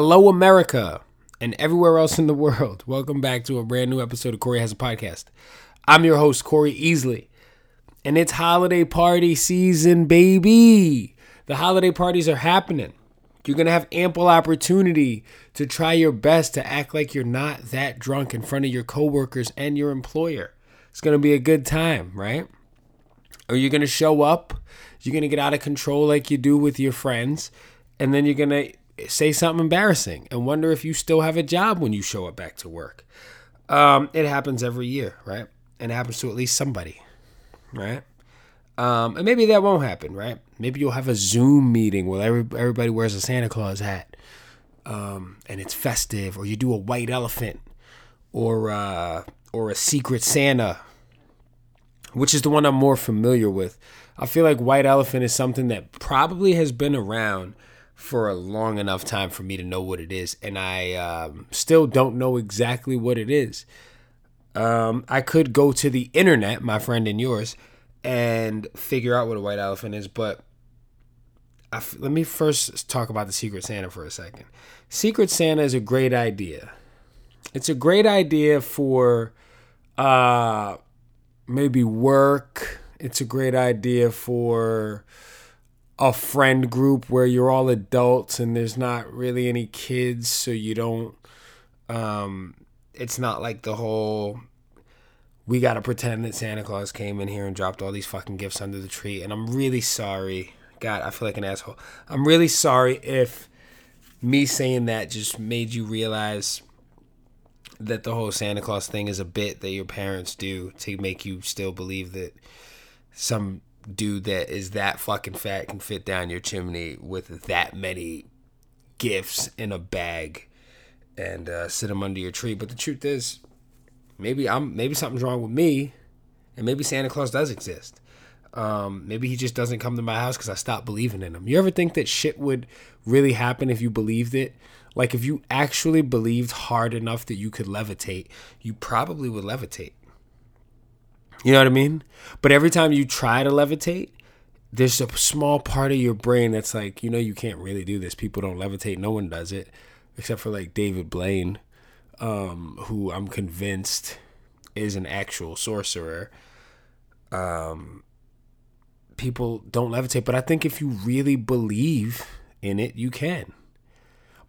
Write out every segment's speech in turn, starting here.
Hello, America, and everywhere else in the world. Welcome back to a brand new episode of Corey Has a Podcast. I'm your host, Corey Easley, and it's holiday party season, baby. The holiday parties are happening. You're going to have ample opportunity to try your best to act like you're not that drunk in front of your coworkers and your employer. It's going to be a good time, right? Are you're going to show up, you're going to get out of control like you do with your friends, and then you're going to say something embarrassing and wonder if you still have a job when you show up back to work. Um, it happens every year, right? And it happens to at least somebody, right? Um, and maybe that won't happen, right? Maybe you'll have a Zoom meeting where every, everybody wears a Santa Claus hat, um, and it's festive, or you do a white elephant, or uh, or a secret Santa, which is the one I'm more familiar with. I feel like white elephant is something that probably has been around for a long enough time for me to know what it is, and I um, still don't know exactly what it is. Um, I could go to the internet, my friend and yours, and figure out what a white elephant is, but let me first talk about the Secret Santa for a second. Secret Santa is a great idea. It's a great idea for uh, maybe work. It's a great idea for a friend group where you're all adults and there's not really any kids, so you don't. Um, it's not like the whole we got to pretend that Santa Claus came in here and dropped all these fucking gifts under the tree. And I'm really sorry. God, I feel like an asshole. I'm really sorry if me saying that just made you realize that the whole Santa Claus thing is a bit that your parents do to make you still believe that some dude that is that fucking fat can fit down your chimney with that many gifts in a bag and uh, sit them under your tree. But the truth is, maybe I'm maybe something's wrong with me, and maybe Santa Claus does exist. Um, maybe he just doesn't come to my house because I stopped believing in him. You ever think that shit would really happen if you believed it? Like if you actually believed hard enough that you could levitate, you probably would levitate. You know what I mean? But every time you try to levitate, there's a small part of your brain that's like, you know, you can't really do this. People don't levitate. No one does it, except for like David Blaine, um, who I'm convinced is an actual sorcerer. Um, people don't levitate, but I think if you really believe in it, you can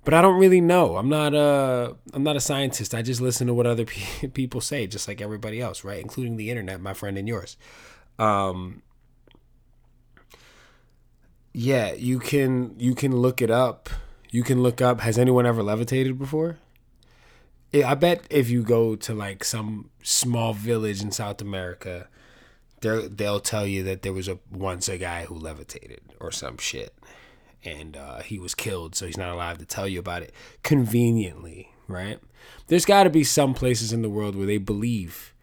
but I don't really know. I'm not a I'm not a scientist. I just listen to what other pe- people say, just like everybody else, right? Including the internet, my friend and yours. Um, yeah, you can you can look it up. You can look up. Has anyone ever levitated before? I bet if you go to like some small village in South America, they they'll tell you that there was a once a guy who levitated or some shit and uh, he was killed, so he's not alive to tell you about it conveniently, right? There's got to be some places in the world where they believe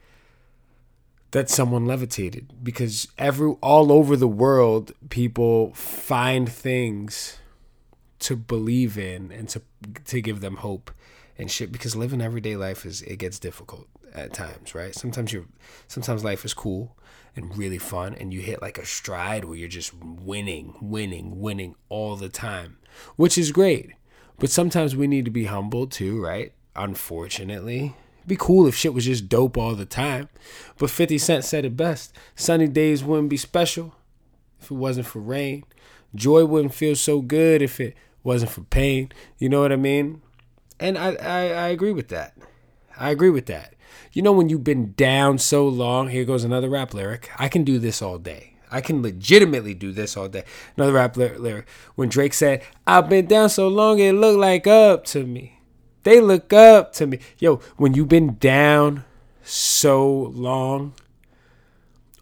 that someone levitated because every all over the world people find things to believe in and to to give them hope and shit because living everyday life is it gets difficult at times, right? Sometimes you're sometimes life is cool and really fun and you hit like a stride where you're just winning, winning, winning all the time, which is great. But sometimes we need to be humble too, right? Unfortunately. Be cool if shit was just dope all the time. But 50 Cent said it best. Sunny days wouldn't be special if it wasn't for rain. Joy wouldn't feel so good if it wasn't for pain. You know what I mean? And I, I, I agree with that. I agree with that. You know, when you've been down so long, here goes another rap lyric. I can do this all day. I can legitimately do this all day. Another rap lyric. When Drake said, I've been down so long, it looked like up to me. They look up to me. Yo, when you've been down so long,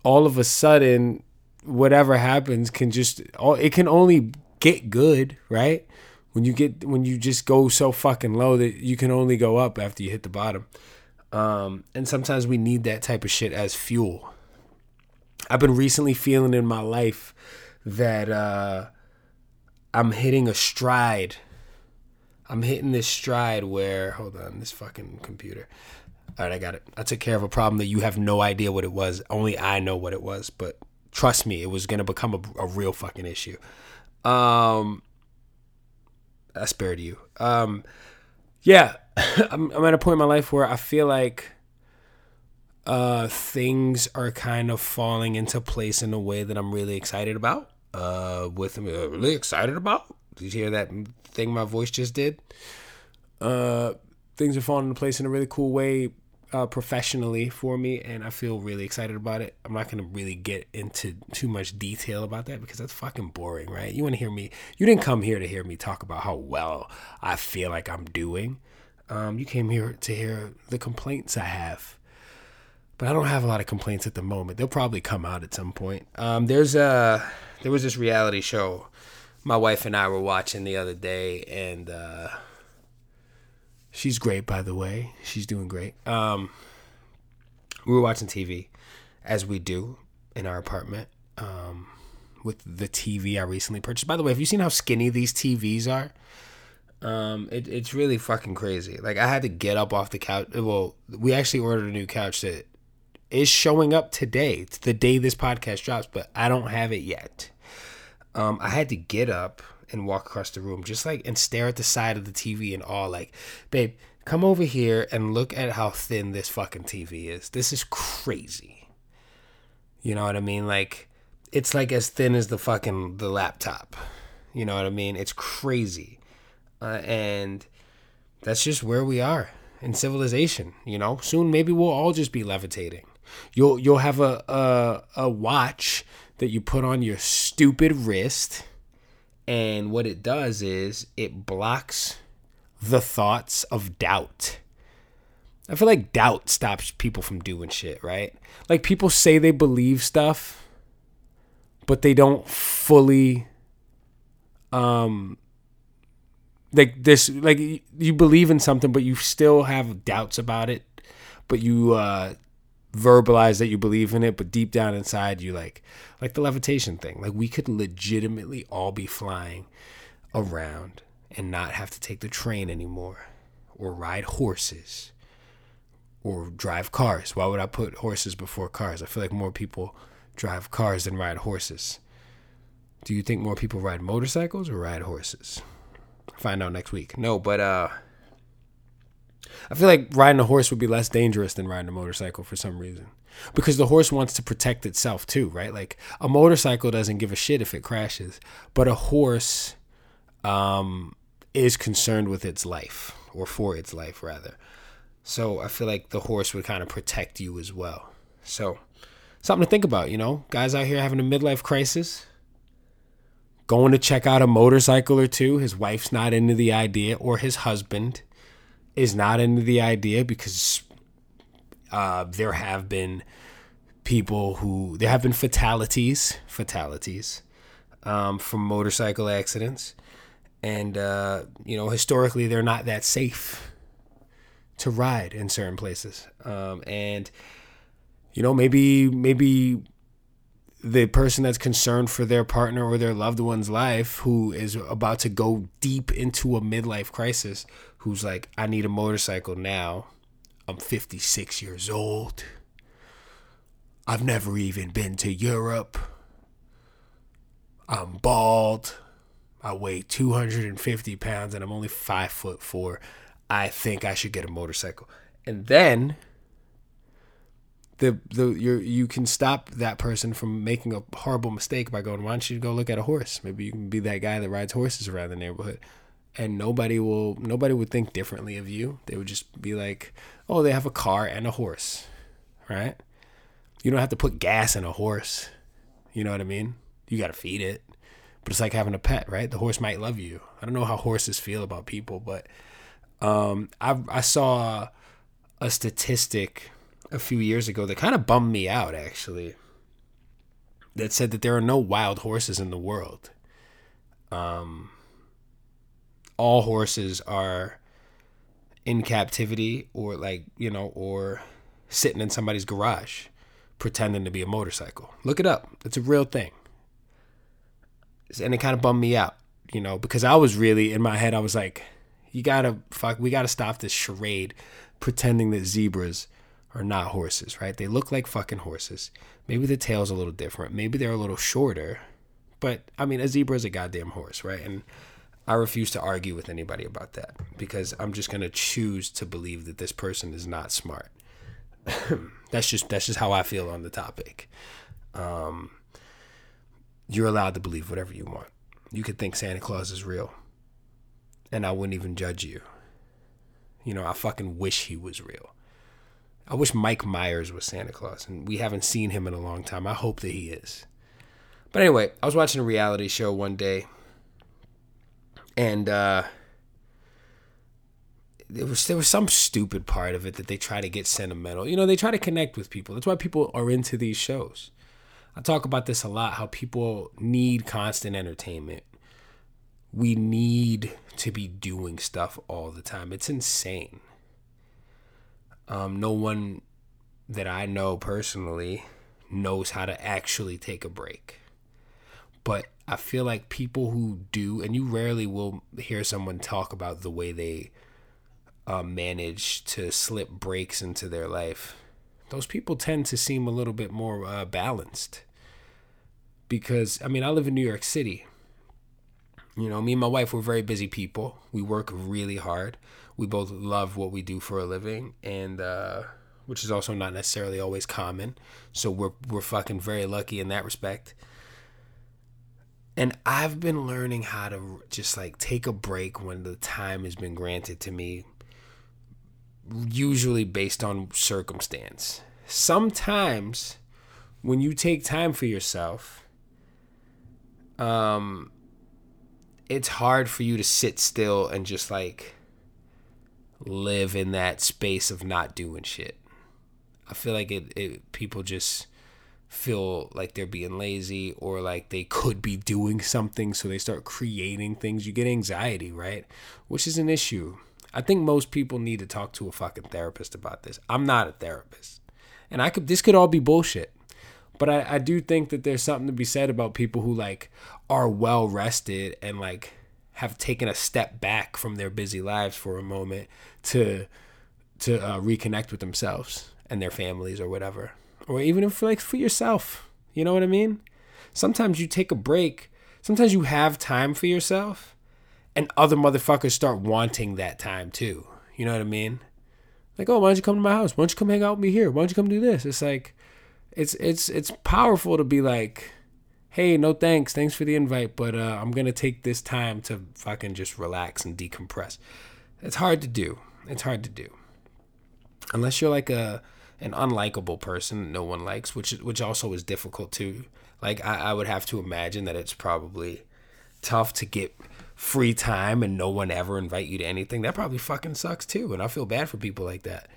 all of a sudden, whatever happens can just, it can only get good, right? When you get, when you just go so fucking low that you can only go up after you hit the bottom. Um, and sometimes we need that type of shit as fuel. I've been recently feeling in my life that uh, I'm hitting a stride. I'm hitting this stride where, hold on, this fucking computer. All right, I got it. I took care of a problem that you have no idea what it was. Only I know what it was, but trust me, it was gonna become a, a real fucking issue. Um, I spared you. Um, yeah, I'm, I'm at a point in my life where I feel like uh, things are kind of falling into place in a way that I'm really excited about. Uh, with me, uh, really excited about. Did you hear that thing my voice just did? Uh, things are falling into place in a really cool way uh, professionally for me, and I feel really excited about it. I'm not gonna really get into too much detail about that because that's fucking boring, right? You want to hear me? You didn't come here to hear me talk about how well I feel like I'm doing. Um, you came here to hear the complaints I have, but I don't have a lot of complaints at the moment. They'll probably come out at some point. Um, there's a there was this reality show my wife and I were watching the other day, and. Uh, She's great, by the way. She's doing great. Um, we were watching TV, as we do in our apartment, um, with the TV I recently purchased. By the way, have you seen how skinny these TVs are? Um, it, it's really fucking crazy. Like I had to get up off the couch. Well, we actually ordered a new couch that is showing up today, It's the day this podcast drops, but I don't have it yet. Um, I had to get up and walk across the room, just like and stare at the side of the TV and all like, babe, come over here and look at how thin this fucking TV is. This is crazy. You know what I mean? Like, it's like as thin as the fucking the laptop. You know what I mean? It's crazy, uh, and that's just where we are in civilization. You know, soon maybe we'll all just be levitating. You'll you'll have a a, a watch that you put on your stupid wrist and what it does is it blocks the thoughts of doubt. I feel like doubt stops people from doing shit, right? Like people say they believe stuff, but they don't fully um like this like you believe in something but you still have doubts about it, but you uh verbalize that you believe in it, but deep down inside you like like the levitation thing. Like we could legitimately all be flying around and not have to take the train anymore or ride horses or drive cars. Why would I put horses before cars? I feel like more people drive cars than ride horses. Do you think more people ride motorcycles or ride horses? Find out next week. No, but uh I feel like riding a horse would be less dangerous than riding a motorcycle for some reason. Because the horse wants to protect itself too, right? Like a motorcycle doesn't give a shit if it crashes, but a horse um, is concerned with its life or for its life rather. So I feel like the horse would kind of protect you as well. So something to think about, you know, guys out here having a midlife crisis, going to check out a motorcycle or two. His wife's not into the idea, or his husband is not into the idea because uh, there have been people who there have been fatalities, fatalities um, from motorcycle accidents, and uh, you know historically they're not that safe to ride in certain places, um, and you know maybe maybe the person that's concerned for their partner or their loved one's life who is about to go deep into a midlife crisis who's like, I need a motorcycle now. I'm 56 years old. I've never even been to Europe. I'm bald. I weigh 250 pounds and I'm only five foot four. I think I should get a motorcycle. And then the the you you can stop that person from making a horrible mistake by going, why don't you go look at a horse? Maybe you can be that guy that rides horses around the neighborhood and nobody will nobody would think differently of you. They would just be like, "Oh, they have a car and a horse." Right? You don't have to put gas in a horse. You know what I mean? You got to feed it. But it's like having a pet, right? The horse might love you. I don't know how horses feel about people, but um, I I saw a statistic a few years ago that kind of bummed me out actually. That said that there are no wild horses in the world. Um, all horses are in captivity or like you know or sitting in somebody's garage pretending to be a motorcycle. Look it up. It's a real thing. And it kind of bummed me out you know because i was really in my head i was like you gotta fuck we gotta stop this charade pretending that zebras are not horses right? They look like fucking horses. Maybe the tail's a little different. Maybe they're a little shorter. But i mean a zebra is a goddamn horse right? And I refuse to argue with anybody about that because I'm just gonna choose to believe that this person is not smart. that's just that's just how I feel on the topic. Um, you're allowed to believe whatever you want. You could think Santa Claus is real, and I wouldn't even judge you. You know, I fucking wish he was real. I wish Mike Myers was Santa Claus, and we haven't seen him in a long time. I hope that he is. But anyway, I was watching a reality show one day and uh, there was there was some stupid part of it that they try to get sentimental. You know, they try to connect with people. That's why people are into these shows. I talk about this a lot. How people need constant entertainment. We need to be doing stuff all the time. It's insane. Um, no one that I know personally knows how to actually take a break. But I feel like people who do, and you rarely will hear someone talk about the way they uh, manage to slip breaks into their life. Those people tend to seem a little bit more uh, balanced. Because, I mean, I live in New York City. You know, me and my wife, we're very busy people. We work really hard. We both love what we do for a living, and uh, which is also not necessarily always common. So we're we're fucking very lucky in that respect. And I've been learning how to just like take a break when the time has been granted to me, usually based on circumstance. Sometimes when you take time for yourself, um, it's hard for you to sit still and just like live in that space of not doing shit. I feel like it, it people just feel like they're being lazy or like they could be doing something so they start creating things you get anxiety right? Which is an issue. I think most people need to talk to a fucking therapist about this. I'm not a therapist. And i could this could all be bullshit. But I, I do think that there's something to be said about people who like are well rested and like have taken a step back from their busy lives for a moment to to uh, reconnect with themselves and their families or whatever or even if like for yourself. You know what I mean? Sometimes you take a break. Sometimes you have time for yourself, and other motherfuckers start wanting that time too. You know what I mean? Like, oh, why don't you come to my house? Why don't you come hang out with me here? Why don't you come do this? It's like, it's it's it's powerful to be like, hey, no thanks, thanks for the invite, but uh, I'm gonna take this time to fucking just relax and decompress. It's hard to do. It's hard to do, unless you're like a an unlikable person no one likes, which which also is difficult too. Like I, I would have to imagine that it's probably tough to get free time and no one ever invite you to anything. That probably fucking sucks too, and I feel bad for people like that.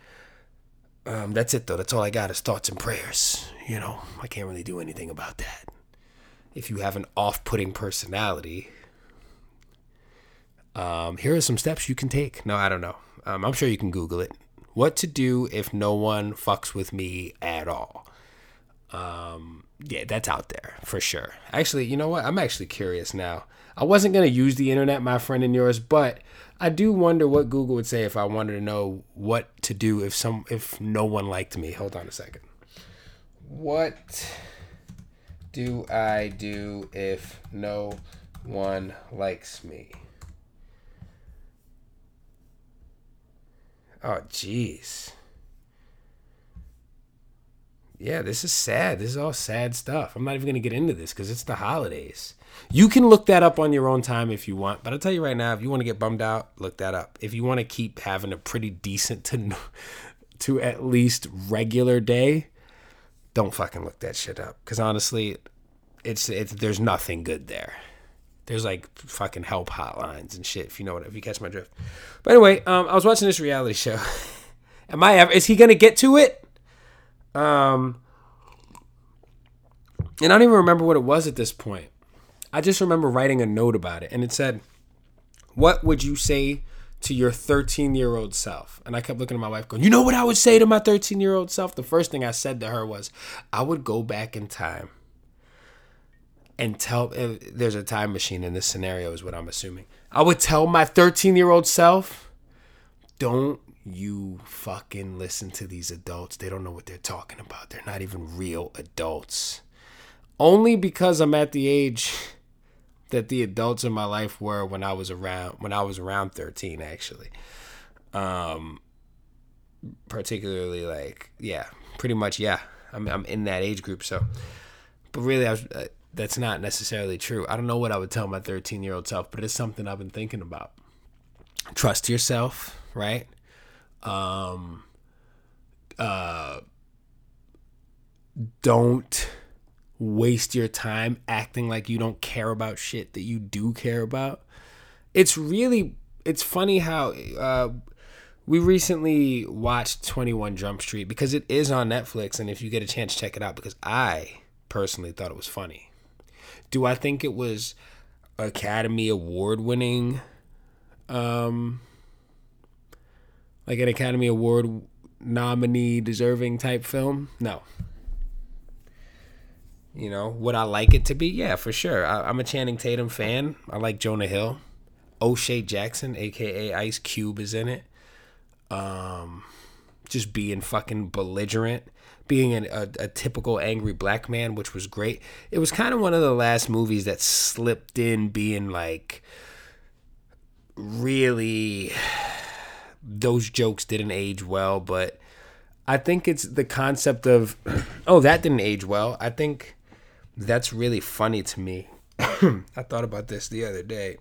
Um, that's it though. That's all I got is thoughts and prayers. You know, I can't really do anything about that. If you have an off-putting personality, um, here are some steps you can take. No, I don't know. Um, I'm sure you can Google it. What to do if no one fucks with me at all? Um, yeah, that's out there for sure. Actually, you know what? I'm actually curious now. I wasn't gonna use the internet, my friend and yours, but I do wonder what Google would say if I wanted to know what to do if some if no one liked me. Hold on a second. What do I do if no one likes me? Oh, jeez. Yeah, this is sad. This is all sad stuff. I'm not even going to get into this because it's the holidays. You can look that up on your own time if you want. But I'll tell you right now, if you want to get bummed out, look that up. If you want to keep having a pretty decent to, to at least regular day, don't fucking look that shit up. Because honestly, it's, it's there's nothing good there. There's like fucking help hotlines and shit. If you know what, if you catch my drift. But anyway, um, I was watching this reality show. Am I ever? Is he gonna get to it? Um, and I don't even remember what it was at this point. I just remember writing a note about it, and it said, "What would you say to your 13 year old self?" And I kept looking at my wife, going, "You know what I would say to my 13 year old self?" The first thing I said to her was, "I would go back in time." And tell there's a time machine in this scenario is what I'm assuming. I would tell my 13 year old self, don't you fucking listen to these adults. They don't know what they're talking about. They're not even real adults. Only because I'm at the age that the adults in my life were when I was around when I was around 13 actually. Um particularly like yeah, pretty much yeah. I'm I'm in that age group so but really I was uh, that's not necessarily true. I don't know what I would tell my 13-year-old self, but it's something I've been thinking about. Trust yourself, right? Um uh don't waste your time acting like you don't care about shit that you do care about. It's really it's funny how uh, we recently watched 21 Jump Street because it is on Netflix and if you get a chance check it out because I personally thought it was funny. Do I think it was Academy Award winning um like an Academy Award nominee deserving type film? No. You know, would I like it to be? Yeah, for sure. I, am a Channing Tatum fan. I like Jonah Hill. O'Shea Jackson, aka Ice Cube, is in it. Um, just being fucking belligerent, being an, a, a typical angry black man, which was great. It was kind of one of the last movies that slipped in being like really. Those jokes didn't age well, but I think it's the concept of, oh, that didn't age well. I think that's really funny to me. I thought about this the other day.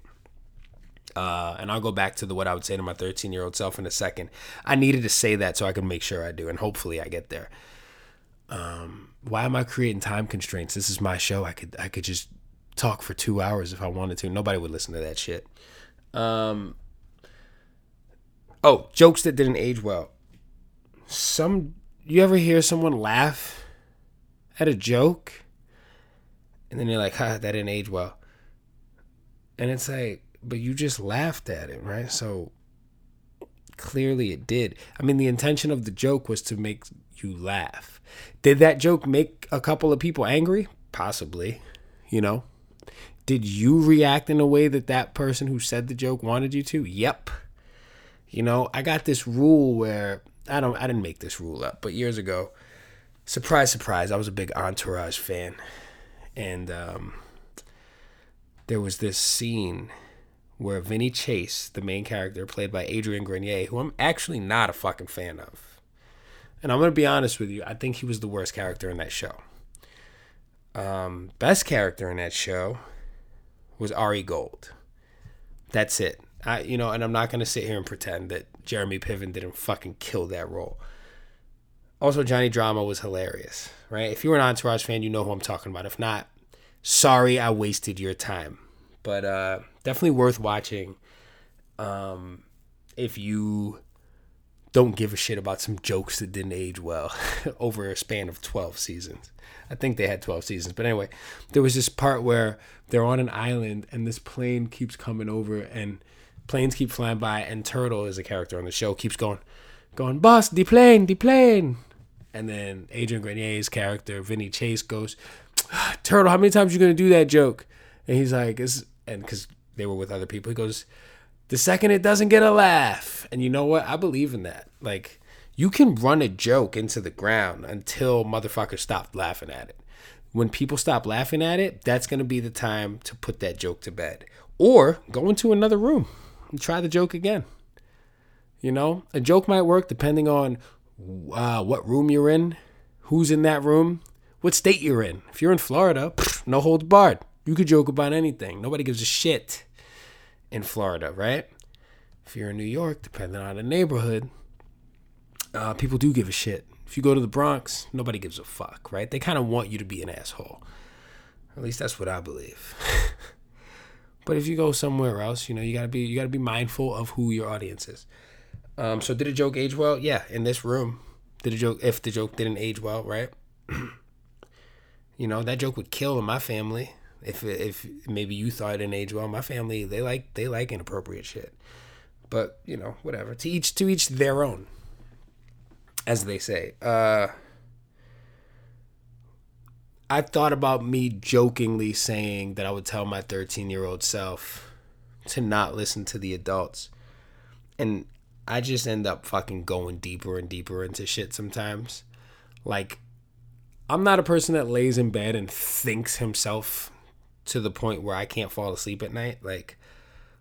Uh, and I'll go back to the what I would say to my 13 year old self in a second. I needed to say that so I can make sure I do, and hopefully I get there. Um, why am I creating time constraints? This is my show. I could I could just talk for two hours if I wanted to. Nobody would listen to that shit. Um, oh, jokes that didn't age well. Some you ever hear someone laugh at a joke? and then you're like, "Ha, that didn't age well." And it's like, but you just laughed at it, right? So clearly it did. I mean, the intention of the joke was to make you laugh. Did that joke make a couple of people angry? Possibly, you know. Did you react in a way that that person who said the joke wanted you to? Yep. You know, I got this rule where I don't I didn't make this rule up, but years ago, surprise surprise, I was a big Entourage fan and um, there was this scene where Vinny Chase, the main character, played by Adrian Grenier, who I'm actually not a fucking fan of. And I'm gonna be honest with you, I think he was the worst character in that show. Um, best character in that show was Ari Gold. That's it. I, you know, and I'm not gonna sit here and pretend that Jeremy Piven didn't fucking kill that role. Also, Johnny Drama was hilarious, right? If you were an Entourage fan, you know who I'm talking about. If not, sorry I wasted your time. But uh, definitely worth watching um, if you don't give a shit about some jokes that didn't age well over a span of 12 seasons. I think they had 12 seasons. But anyway, there was this part where they're on an island and this plane keeps coming over and planes keep flying by and Turtle is a character on the show keeps going going boss the plane the plane and then Adrian Grenier's character, Vinny Chase, goes, Turtle, how many times you gonna do that joke? And he's like, "Is and because they were with other people, he goes, the second it doesn't get a laugh. And you know what? I believe in that. Like, you can run a joke into the ground until motherfuckers stop laughing at it. When people stop laughing at it, that's gonna be the time to put that joke to bed. Or go into another room and try the joke again. You know, a joke might work depending on uh, what room you're in, who's in that room, what state you're in. If you're in Florida, no holds barred. You could joke about anything. Nobody gives a shit in Florida, right? If you're in New York, depending on the neighborhood, uh, people do give a shit. If you go to the Bronx, nobody gives a fuck, right? They kind of want you to be an asshole. At least that's what I believe. but if you go somewhere else, you know, you gotta be you gotta be mindful of who your audience is. Um, so did a joke age well? Yeah, in this room, did a joke if the joke didn't age well, right? you know that joke would kill in my family if if maybe you thought it didn't age well. My family they like they like inappropriate shit, but you know whatever. To each to each their own, as they say. Uh, I thought about me jokingly saying that I would tell my 13 year old self to not listen to the adults. And I just end up fucking going deeper and deeper into shit sometimes. Like, I'm not a person that lays in bed and thinks himself to the point where I can't fall asleep at night. Like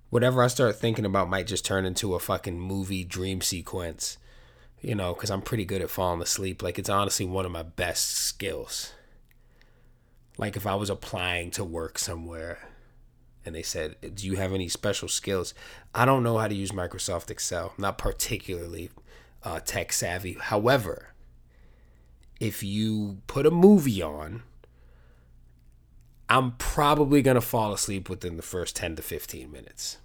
whatever I start thinking about might just turn into a fucking movie dream sequence. You know, because I'm pretty good at falling asleep. Like it's honestly one of my best skills. Like if I was applying to work somewhere and they said, Do you have any special skills? I don't know how to use Microsoft Excel, not particularly uh, tech savvy. However, if you put a movie on, I'm probably going to fall asleep within the first 10 to 15 minutes.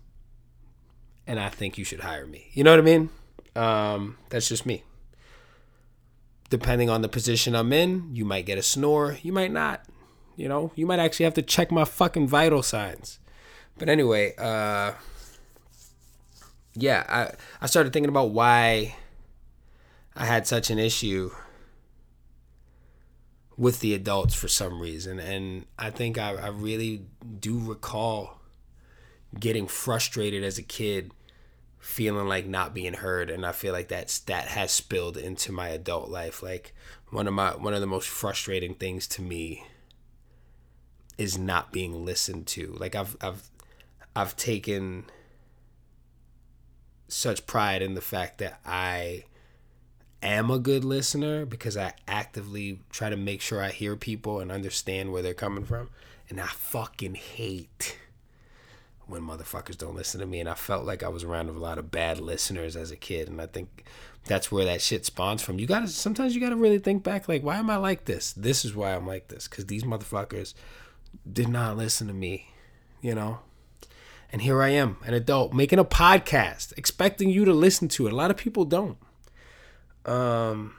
And I think you should hire me. You know what I mean? Um, that's just me. Depending on the position I'm in, you might get a snore, you might not. You know, you might actually have to check my fucking vital signs. But anyway, uh yeah, I I started thinking about why I had such an issue with the adults for some reason. And I think I, I really do recall getting frustrated as a kid, feeling like not being heard. And I feel like that's that has spilled into my adult life. Like one of my one of the most frustrating things to me is not being listened to. Like I've I've I've taken such pride in the fact that I am a good listener because I actively try to make sure I hear people and understand where they're coming from. And I fucking hate when motherfuckers don't listen to me. And I felt like I was around a lot of bad listeners as a kid. And I think that's where that shit spawns from. You gotta, sometimes you gotta really think back like, why am I like this? This is why I'm like this. Because these motherfuckers did not listen to me, you know? And here I am, an adult, making a podcast, expecting you to listen to it. A lot of people don't um,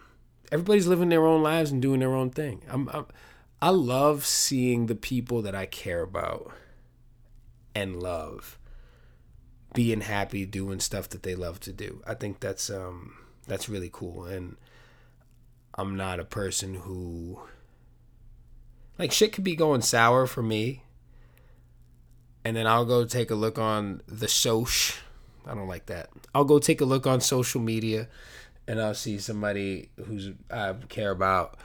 everybody's living their own lives and doing their own thing. I'm, I'm I love seeing the people that I care about and love being happy doing stuff that they love to do. I think that's um that's really cool and I'm not a person who like shit could be going sour for me and then I'll go take a look on the soch. I don't like that. I'll go take a look on social media and I'll see somebody who's I care about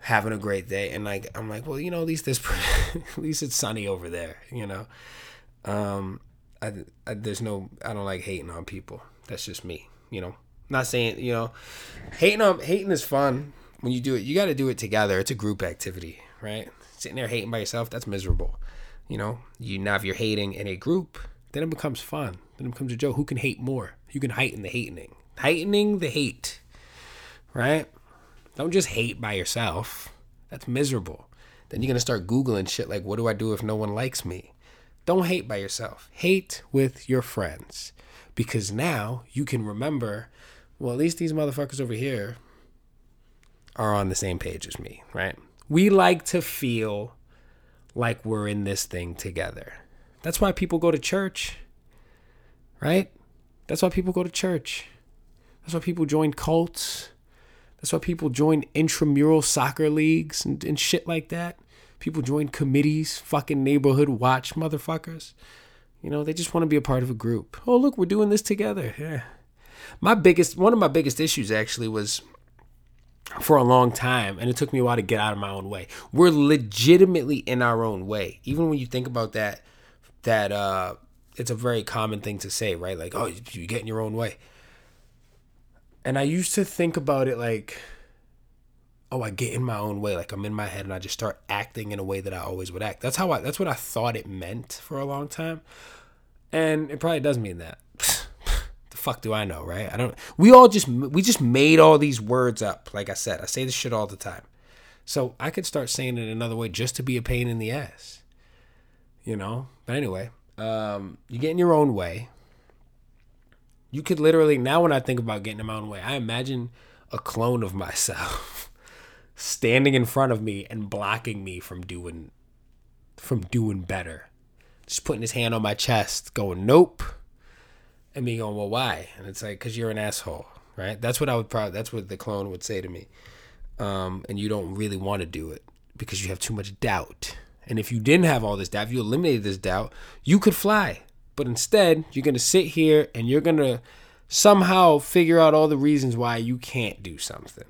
having a great day, and like I'm like, well, you know, at least this, at least it's sunny over there, you know. Um, I, I there's no, I don't like hating on people. That's just me, you know. Not saying you know, hating on hating is fun when you do it. You got to do it together. It's a group activity, right? Sitting there hating by yourself, that's miserable. You know, you now if you're hating in a group, then it becomes fun. Then it becomes a joke. Who can hate more? You can heighten the hating heightening the hate, right? Don't just hate by yourself. That's miserable. Then you're going to start Googling shit like, what do I do if no one likes me? Don't hate by yourself. Hate with your friends. Because now you can remember, well, at least these motherfuckers over here are on the same page as me, right? We like to feel like we're in this thing together. That's why people go to church, right? That's why people go to church. That's why people join cults. That's why people join intramural soccer leagues and, and shit like that. People join committees, fucking neighborhood watch motherfuckers. You know, they just want to be a part of a group. Oh, look, we're doing this together. Yeah. My biggest, one of my biggest issues actually was for a long time, and it took me a while to get out of my own way. We're legitimately in our own way. Even when you think about that, that, uh, it's a very common thing to say, right? Like, oh, you get in your own way. And I used to think about it like, oh, I get in my own way. Like I'm in my head and I just start acting in a way that I always would act. That's how I, that's what I thought it meant for a long time. And it probably does mean that. the fuck do I know, right? I don't, we all just, we just made all these words up. Like I said, I say this shit all the time. So I could start saying it another way just to be a pain in the ass, you know? But anyway, um, you get in your own way you could literally now when I think about getting in my own way, I imagine a clone of myself standing in front of me and blocking me from doing from doing better. Just putting his hand on my chest, going, Nope. And me going, Well, why? And it's like, Cause you're an asshole, right? That's what I would probably that's what the clone would say to me. Um, and you don't really want to do it because you have too much doubt. And if you didn't have all this doubt, if you eliminated this doubt, you could fly. But instead, you're going to sit here and you're going to somehow figure out all the reasons why you can't do something.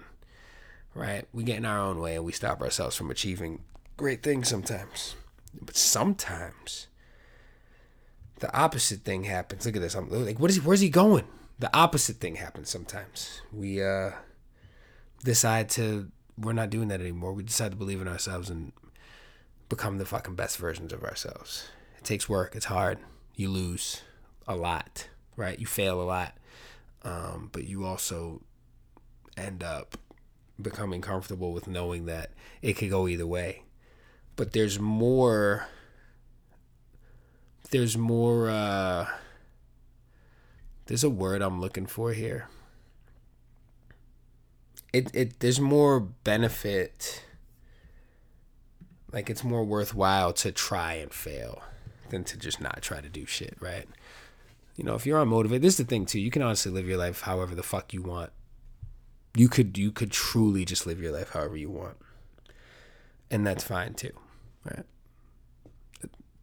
Right? We get in our own way and we stop ourselves from achieving great things sometimes. But sometimes the opposite thing happens. Look at this. I'm like, what is he? Where's he going? The opposite thing happens sometimes. We uh, decide to. We're not doing that anymore. We decide to believe in ourselves and become the fucking best versions of ourselves. It takes work. It's hard. You lose a lot, right? You fail a lot, um, but you also end up becoming comfortable with knowing that it could go either way. But there's more there's more uh there's a word I'm looking for here. It it there's more benefit like it's more worthwhile to try and fail than to just not try to do shit, right? You know, if you're unmotivated, this is the thing too. You can honestly live your life however the fuck you want. You could you could truly just live your life however you want. And that's fine too right?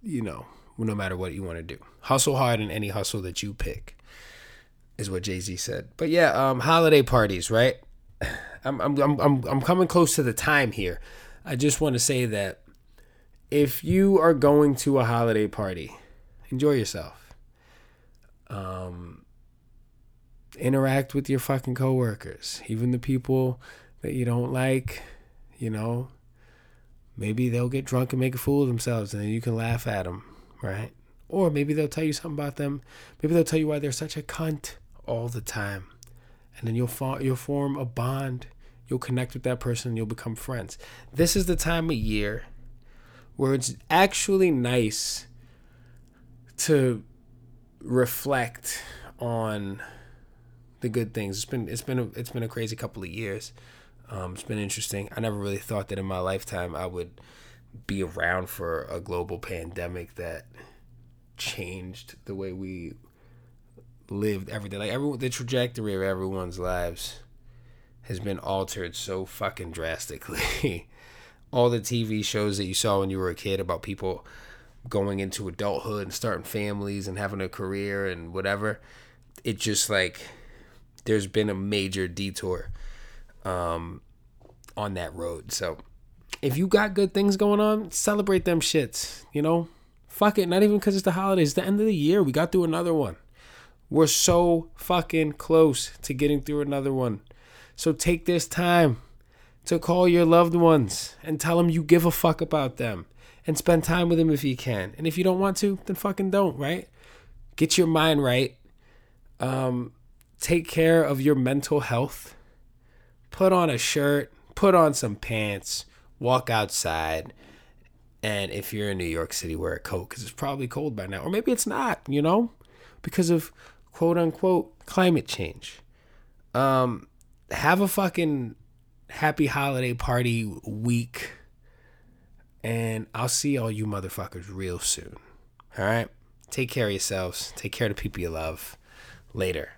You know no matter what you want to do. Hustle hard in any hustle that you pick is what jay-z said. But yeah um holiday parties right? I'm i'm i'm, I'm, I'm coming close to the time here. I just want to say that if you are going to a holiday party enjoy yourself um interact with your fucking coworkers, even the people that you don't like, you know. Maybe they'll get drunk and make a fool of themselves and then you can laugh at them, right? Or maybe they'll tell you something about them. Maybe they'll tell you why they're such a cunt all the time. And then you'll form, you'll form a bond. You'll connect with that person and you'll become friends. This is the time of year where it's actually nice to reflect on the good things. It's been it's been a, it's been a crazy couple of years. Um, it's been interesting. I never really thought that in my lifetime I would be around for a global pandemic that changed the way we lived every day. Like everyone, the trajectory of everyone's lives has been altered so fucking drastically. All the TV shows that you saw when you were a kid about people going into adulthood and starting families and having a career and whatever, it just like there's been a major detour um, on that road. So if you got good things going on, celebrate them shits. You know, fuck it. Not even because it's the holidays. It's the end of the year. We got through another one. We're so fucking close to getting through another one. So take this time to call your loved ones and tell them you give a fuck about them and spend time with them if you can. And if you don't want to, then fucking don't, right? Get your mind right. Um, take care of your mental health. Put on a shirt, put on some pants, walk outside. And if you're in New York City, wear a coat because it's probably cold by now. Or maybe it's not, you know, because of quote unquote climate change. Um, have a fucking happy holiday party week. And I'll see all you motherfuckers real soon. All right? Take care of yourselves. Take care of the people you love. Later.